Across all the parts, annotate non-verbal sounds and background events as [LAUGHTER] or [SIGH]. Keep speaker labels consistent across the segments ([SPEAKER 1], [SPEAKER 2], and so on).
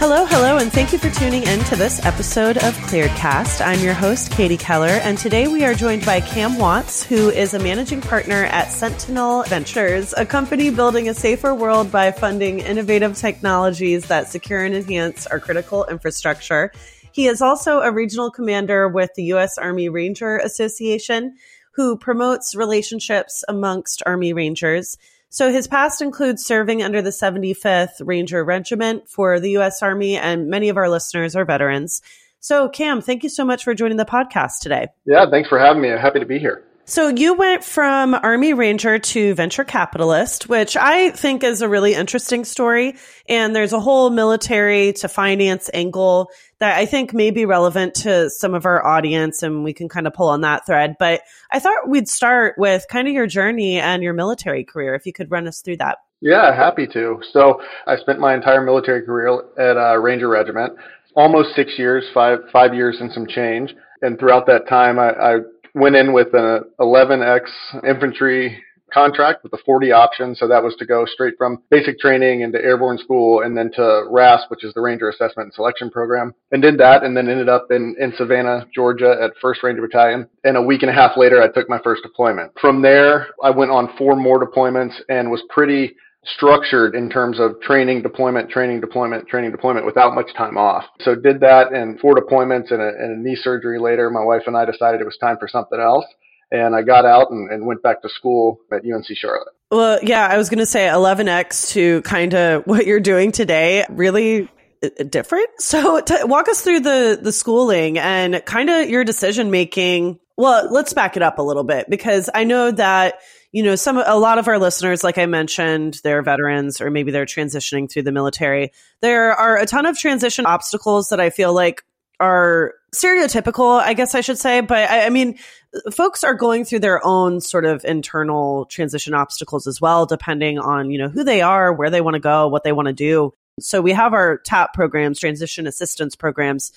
[SPEAKER 1] Hello, hello, and thank you for tuning in to this episode of Clearedcast. I'm your host, Katie Keller, and today we are joined by Cam Watts, who is a managing partner at Sentinel Ventures, a company building a safer world by funding innovative technologies that secure and enhance our critical infrastructure. He is also a regional commander with the U.S. Army Ranger Association, who promotes relationships amongst Army Rangers. So his past includes serving under the 75th Ranger Regiment for the U.S. Army, and many of our listeners are veterans. So, Cam, thank you so much for joining the podcast today.
[SPEAKER 2] Yeah, thanks for having me. I'm happy to be here.
[SPEAKER 1] So you went from Army Ranger to venture capitalist, which I think is a really interesting story. And there's a whole military to finance angle that I think may be relevant to some of our audience and we can kind of pull on that thread. But I thought we'd start with kind of your journey and your military career, if you could run us through that.
[SPEAKER 2] Yeah, happy to. So I spent my entire military career at a Ranger Regiment, almost six years, five five years and some change. And throughout that time, I, I went in with an 11X infantry contract with a 40 option. So that was to go straight from basic training into airborne school and then to RASP, which is the Ranger Assessment and Selection Program. And did that and then ended up in, in Savannah, Georgia at 1st Ranger Battalion. And a week and a half later, I took my first deployment. From there, I went on four more deployments and was pretty structured in terms of training, deployment, training, deployment, training, deployment without much time off. So did that and four deployments and a, and a knee surgery later. My wife and I decided it was time for something else. And I got out and, and went back to school at UNC Charlotte.
[SPEAKER 1] Well, yeah, I was going to say 11x to kind of what you're doing today. Really uh, different. So walk us through the the schooling and kind of your decision making. Well, let's back it up a little bit because I know that you know, some a lot of our listeners, like I mentioned, they're veterans or maybe they're transitioning through the military. There are a ton of transition obstacles that I feel like are stereotypical, I guess I should say. But I, I mean, folks are going through their own sort of internal transition obstacles as well, depending on, you know, who they are, where they want to go, what they want to do. So we have our TAP programs, transition assistance programs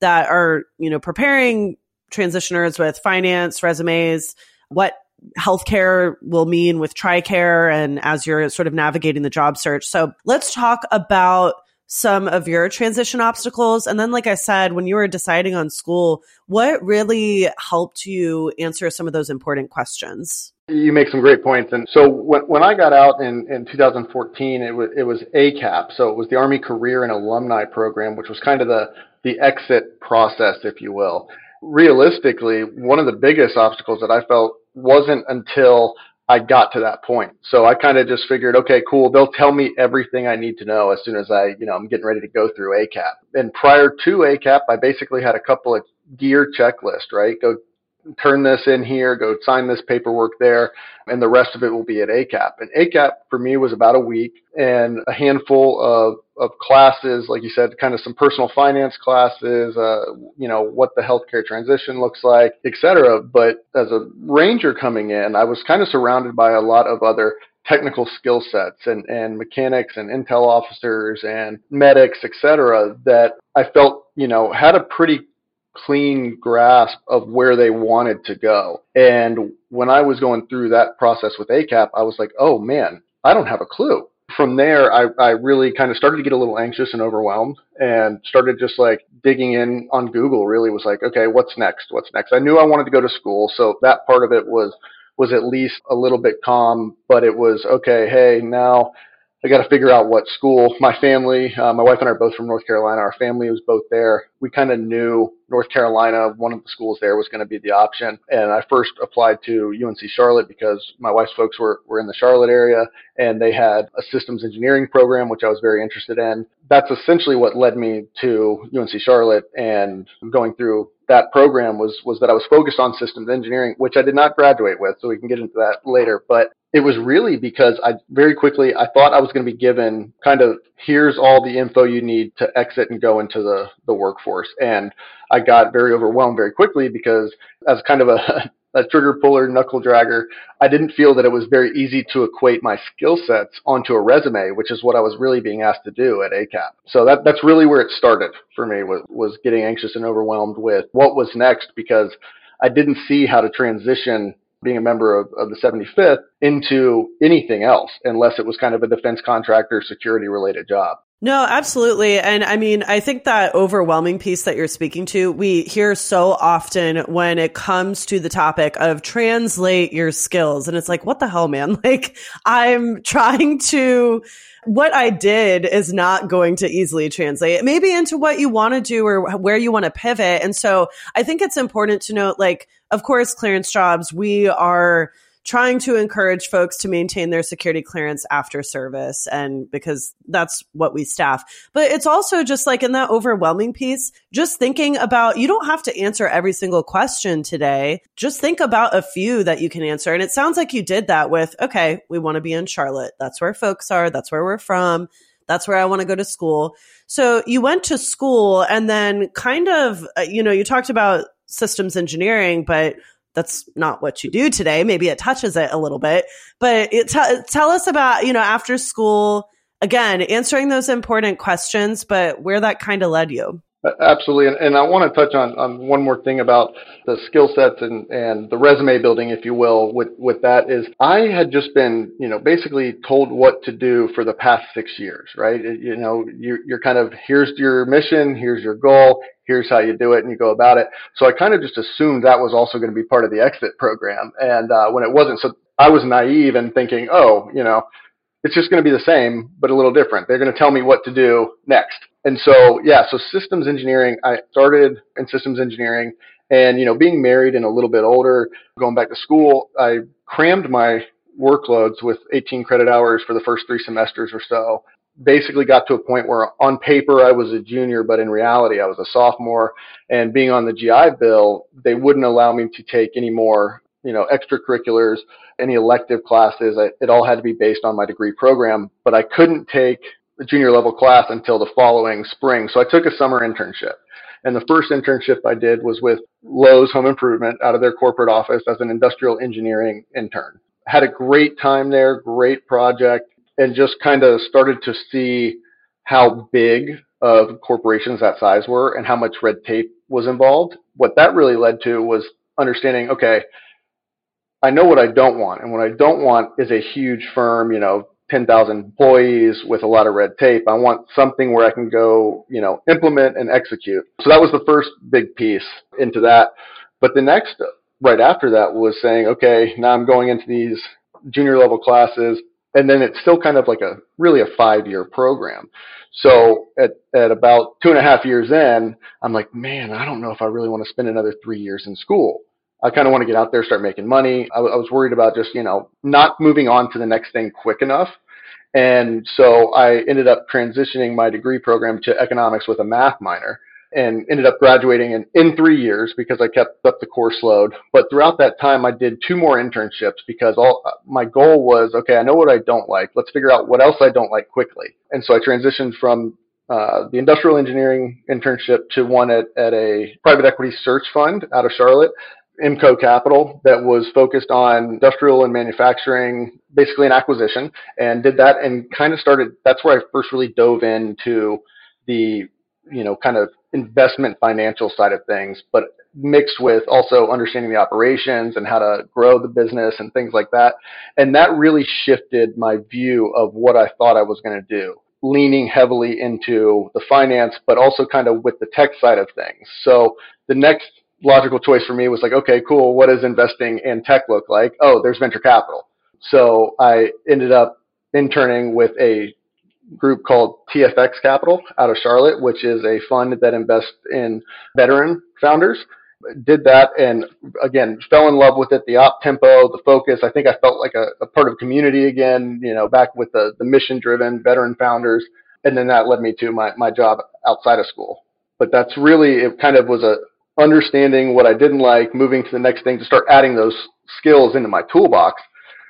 [SPEAKER 1] that are, you know, preparing transitioners with finance, resumes, what healthcare will mean with TRICARE and as you're sort of navigating the job search. So let's talk about some of your transition obstacles. And then, like I said, when you were deciding on school, what really helped you answer some of those important questions?
[SPEAKER 2] You make some great points. And so when, when I got out in, in 2014, it was, it was ACAP. So it was the Army Career and Alumni Program, which was kind of the, the exit process, if you will. Realistically, one of the biggest obstacles that I felt wasn't until I got to that point. So I kind of just figured, okay, cool. They'll tell me everything I need to know as soon as I, you know, I'm getting ready to go through ACAP. And prior to ACAP, I basically had a couple of gear checklist, right? Go turn this in here, go sign this paperwork there, and the rest of it will be at ACAP. And ACAP for me was about a week and a handful of, of classes, like you said, kind of some personal finance classes, uh, you know, what the healthcare transition looks like, et cetera. But as a ranger coming in, I was kind of surrounded by a lot of other technical skill sets and, and mechanics and intel officers and medics, et cetera, that I felt, you know, had a pretty clean grasp of where they wanted to go. And when I was going through that process with ACAP, I was like, oh man, I don't have a clue. From there, I, I really kind of started to get a little anxious and overwhelmed and started just like digging in on Google really was like, okay, what's next? What's next? I knew I wanted to go to school. So that part of it was, was at least a little bit calm, but it was okay. Hey, now I got to figure out what school. My family, uh, my wife and I are both from North Carolina. Our family was both there. We kind of knew North Carolina, one of the schools there was going to be the option. And I first applied to UNC Charlotte because my wife's folks were, were in the Charlotte area and they had a systems engineering program, which I was very interested in. That's essentially what led me to UNC Charlotte and going through that program was was that I was focused on systems engineering, which I did not graduate with, so we can get into that later. But it was really because I very quickly I thought I was going to be given kind of here's all the info you need to exit and go into the the workforce, and I got very overwhelmed very quickly because as kind of a a trigger puller, knuckle dragger, I didn't feel that it was very easy to equate my skill sets onto a resume, which is what I was really being asked to do at ACAP. So that, that's really where it started for me was, was getting anxious and overwhelmed with what was next because I didn't see how to transition being a member of, of the 75th into anything else unless it was kind of a defense contractor security related job.
[SPEAKER 1] No, absolutely. And I mean, I think that overwhelming piece that you're speaking to, we hear so often when it comes to the topic of translate your skills. And it's like, what the hell, man? [LAUGHS] Like, I'm trying to, what I did is not going to easily translate maybe into what you want to do or where you want to pivot. And so I think it's important to note, like, of course, ClearanceJobs, we are, trying to encourage folks to maintain their security clearance after service and because that's what we staff. But it's also just like in that overwhelming piece, just thinking about you don't have to answer every single question today. Just think about a few that you can answer. And it sounds like you did that with, okay, we want to be in Charlotte. That's where folks are. That's where we're from. That's where I want to go to school. So you went to school and then kind of, uh, you know, you talked about systems engineering, but that's not what you do today. Maybe it touches it a little bit, but it t- tell us about, you know, after school, again, answering those important questions, but where that kind of led you.
[SPEAKER 2] Absolutely. And, and, I want to touch on, on one more thing about the skill sets and, and the resume building, if you will, with, with that is I had just been, you know, basically told what to do for the past six years, right? You know, you're, you're kind of, here's your mission, here's your goal, here's how you do it, and you go about it. So I kind of just assumed that was also going to be part of the exit program. And uh, when it wasn't, so I was naive and thinking, oh, you know, it's just going to be the same, but a little different. They're going to tell me what to do next. And so, yeah, so systems engineering, I started in systems engineering and, you know, being married and a little bit older, going back to school, I crammed my workloads with 18 credit hours for the first three semesters or so. Basically got to a point where on paper I was a junior, but in reality I was a sophomore. And being on the GI Bill, they wouldn't allow me to take any more, you know, extracurriculars, any elective classes. I, it all had to be based on my degree program, but I couldn't take the junior level class until the following spring. So I took a summer internship. And the first internship I did was with Lowe's Home Improvement out of their corporate office as an industrial engineering intern. Had a great time there, great project, and just kind of started to see how big of corporations that size were and how much red tape was involved. What that really led to was understanding, okay, I know what I don't want. And what I don't want is a huge firm, you know, 10,000 employees with a lot of red tape. I want something where I can go, you know, implement and execute. So that was the first big piece into that. But the next, right after that, was saying, okay, now I'm going into these junior level classes. And then it's still kind of like a really a five year program. So at, at about two and a half years in, I'm like, man, I don't know if I really want to spend another three years in school. I kind of want to get out there, start making money. I, w- I was worried about just, you know, not moving on to the next thing quick enough. And so I ended up transitioning my degree program to economics with a math minor and ended up graduating in, in three years because I kept up the course load. But throughout that time, I did two more internships because all my goal was, okay, I know what I don't like. Let's figure out what else I don't like quickly. And so I transitioned from uh, the industrial engineering internship to one at, at a private equity search fund out of Charlotte IMCO Capital that was focused on industrial and manufacturing, basically an acquisition, and did that and kind of started. That's where I first really dove into the, you know, kind of investment financial side of things, but mixed with also understanding the operations and how to grow the business and things like that. And that really shifted my view of what I thought I was going to do leaning heavily into the finance, but also kind of with the tech side of things. So the next logical choice for me was like, okay, cool. What does investing in tech look like? Oh, there's venture capital. So I ended up interning with a group called TFX Capital out of Charlotte, which is a fund that invests in veteran founders. Did that and again fell in love with it. The op tempo, the focus. I think I felt like a, a part of community again. You know, back with the the mission driven veteran founders, and then that led me to my my job outside of school. But that's really it. Kind of was a understanding what I didn't like, moving to the next thing to start adding those skills into my toolbox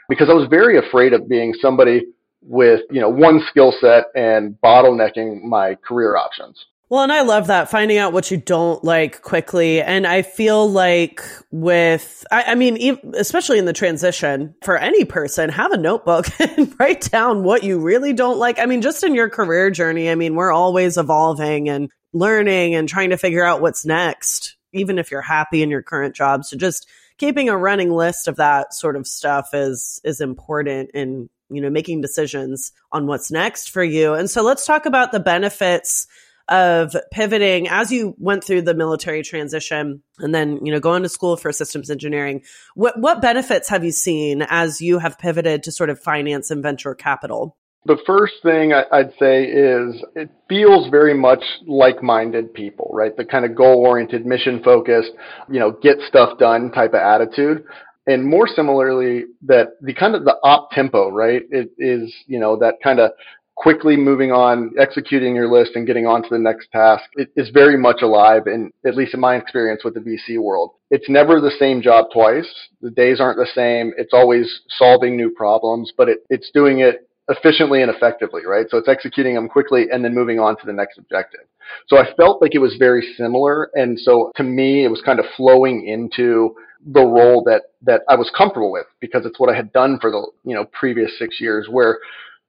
[SPEAKER 2] because I was very afraid of being somebody with, you know, one skill set and bottlenecking my career options.
[SPEAKER 1] Well, and I love that finding out what you don't like quickly. And I feel like with, I, I mean, especially in the transition for any person, have a notebook [LAUGHS] and write down what you really don't like. I mean, just in your career journey, I mean, we're always evolving and learning and trying to figure out what's next, even if you're happy in your current job. So just keeping a running list of that sort of stuff is, is important in, you know, making decisions on what's next for you. And so let's talk about the benefits of pivoting as you went through the military transition and then you know going to school for systems engineering what what benefits have you seen as you have pivoted to sort of finance and venture capital
[SPEAKER 2] the first thing I'd say is it feels very much like-minded people, right? The kind of goal-oriented, mission-focused, you know, get stuff done type of attitude. And more similarly, that the kind of the op tempo, right? It is, you know, that kind of quickly moving on, executing your list and getting on to the next task it is very much alive And at least in my experience with the VC world. It's never the same job twice. The days aren't the same. It's always solving new problems, but it, it's doing it efficiently and effectively, right? So it's executing them quickly and then moving on to the next objective. So I felt like it was very similar. And so to me, it was kind of flowing into the role that, that I was comfortable with because it's what I had done for the, you know, previous six years where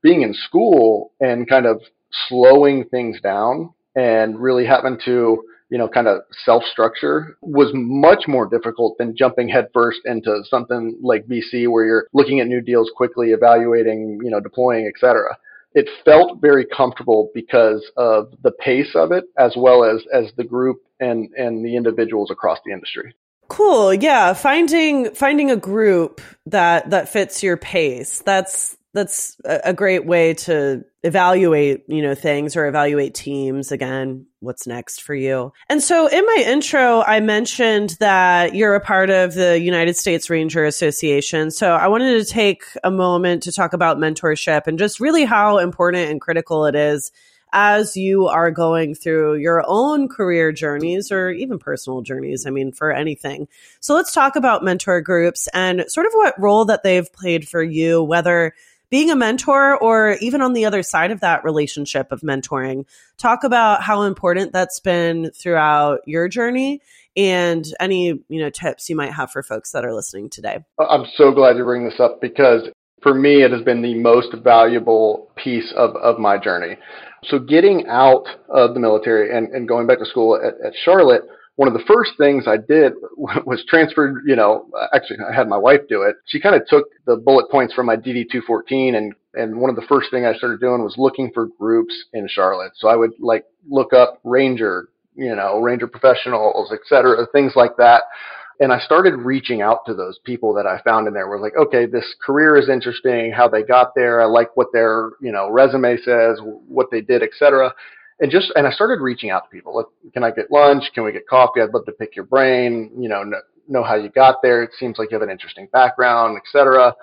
[SPEAKER 2] being in school and kind of slowing things down and really having to you know kind of self structure was much more difficult than jumping headfirst into something like VC where you're looking at new deals quickly evaluating you know deploying etc it felt very comfortable because of the pace of it as well as as the group and and the individuals across the industry
[SPEAKER 1] cool yeah finding finding a group that that fits your pace that's that's a great way to evaluate, you know, things or evaluate teams again, what's next for you. And so in my intro, I mentioned that you're a part of the United States Ranger Association. So I wanted to take a moment to talk about mentorship and just really how important and critical it is as you are going through your own career journeys or even personal journeys. I mean, for anything. So let's talk about mentor groups and sort of what role that they've played for you, whether being a mentor or even on the other side of that relationship of mentoring. Talk about how important that's been throughout your journey and any, you know, tips you might have for folks that are listening today.
[SPEAKER 2] I'm so glad you bring this up because for me, it has been the most valuable piece of, of my journey. So getting out of the military and, and going back to school at, at Charlotte, one of the first things I did [LAUGHS] was transferred, you know, actually I had my wife do it. She kind of took the bullet points from my DD 214 and, and one of the first thing I started doing was looking for groups in Charlotte. So I would like look up Ranger, you know, Ranger professionals, et cetera, things like that. And I started reaching out to those people that I found in there. Was like, okay, this career is interesting, how they got there. I like what their, you know, resume says, what they did, et cetera and just and I started reaching out to people. Like, can I get lunch? Can we get coffee? I'd love to pick your brain. You know, know, know how you got there. It seems like you have an interesting background, etc.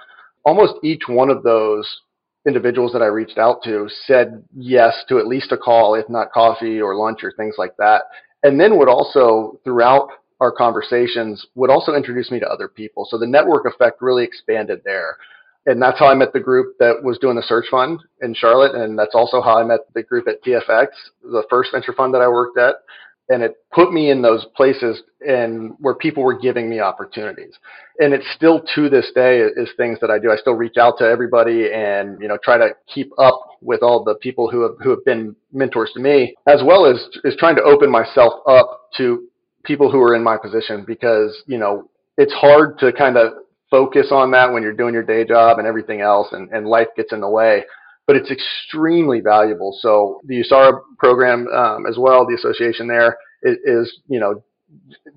[SPEAKER 2] Almost each one of those individuals that I reached out to said yes to at least a call, if not coffee or lunch or things like that. And then would also throughout our conversations would also introduce me to other people. So the network effect really expanded there and that's how I met the group that was doing the search fund in Charlotte. And that's also how I met the group at TFX, the first venture fund that I worked at. And it put me in those places and where people were giving me opportunities. And it's still to this day is things that I do. I still reach out to everybody and, you know, try to keep up with all the people who have, who have been mentors to me, as well as, is trying to open myself up to people who are in my position because, you know, it's hard to kind of focus on that when you're doing your day job and everything else and, and life gets in the way but it's extremely valuable. So the USARA program um, as well the association there is, is, you know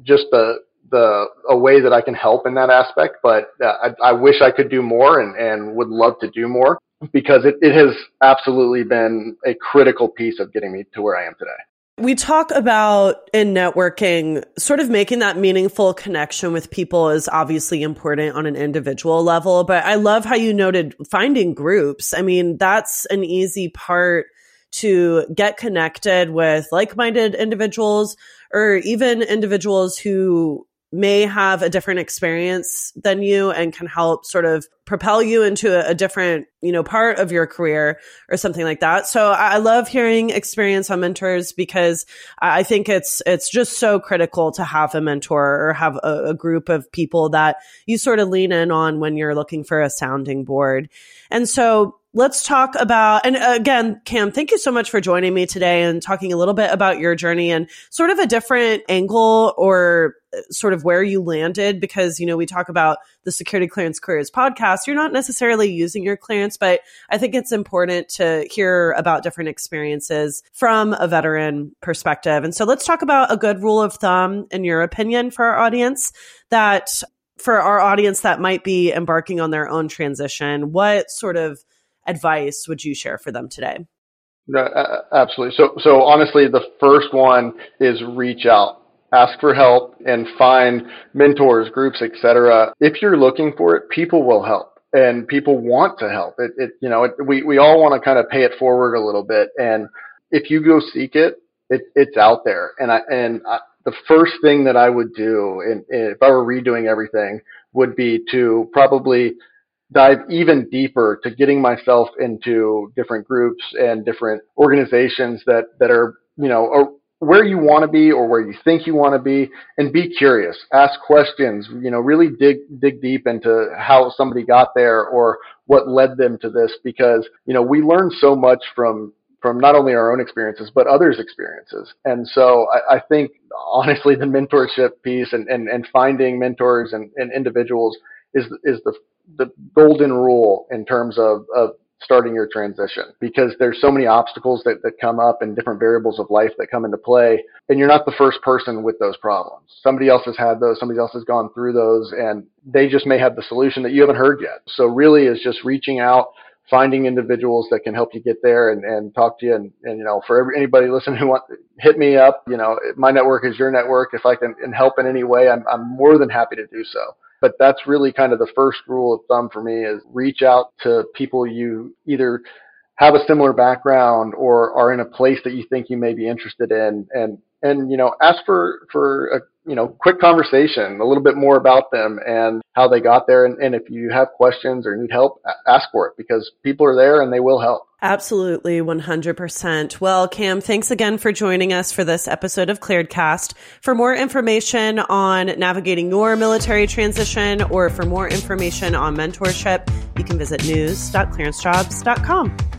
[SPEAKER 2] just the the a way that i can help in that aspect but uh, I, I wish i could do more and, and would love to do more because it, it has absolutely been a critical piece of getting me to where i am today
[SPEAKER 1] we talk about in networking, sort of making that meaningful connection with people is obviously important on an individual level. But I love how you noted finding groups. I mean, that's an easy part to get connected with like minded individuals or even individuals who may have a different experience than you and can help sort of propel you into a, a, different, you know, part of your career or something like that. So I, I love hearing experience on mentors because I think it's, it's just so critical to have a mentor or have a, a group of people that you sort of lean in on when you're looking for a sounding board. And so let's talk about and again cam thank you so much for joining me today and talking a little bit about your journey and sort of a different angle or uh, sort of where you landed because you know we talk about the security clearance careers podcast. You're not necessarily using your clearance but i think it's important to hear about different experiences from a veteran perspective. And so let's talk about a good rule of thumb in your opinion for our audience that for our audience that might be embarking on their own transition what sort of advice would you share for them today?
[SPEAKER 2] Uh, absolutely. So, so honestly, the first one is reach out, ask for help, and find mentors, groups, etc. If you're looking for it, people will help, and people want to help. It, it you know, it, we we all want to kind of pay it forward a little bit, and if you go seek it, it it's out there. And I and I, the first thing that I would do, in, if I were redoing everything, would be to probably dive even deeper to getting myself into different groups and different organizations that that are you know where you want to be or where you think you want to be and be curious. Ask questions you know really dig dig deep into how somebody got there or what led them to this because you know we learn so much from from not only our own experiences but others experiences. And so i, I think honestly the mentorship piece and, and, and finding mentors and, and individuals is is the the golden rule in terms of, of starting your transition because there's so many obstacles that, that come up and different variables of life that come into play and you're not the first person with those problems. Somebody else has had those somebody else has gone through those and they just may have the solution that you haven't heard yet. So really is just reaching out finding individuals that can help you get there and, and talk to you and, and you know for every, anybody listening who want hit me up you know my network is your network. If i can help in any way i'm, I'm more than happy to do so but that's really kind of the first rule of thumb for me is reach out to people you either have a similar background or are in a place that you think you may be interested in and and you know ask for for a you know quick conversation a little bit more about them and how they got there and, and if you have questions or need help ask for it because people are there and they will help
[SPEAKER 1] Absolutely, 100%. Well, Cam, thanks again for joining us for this episode of ClearedCast. For more information on navigating your military transition or for more information on mentorship, you can visit news.clearancejobs.com.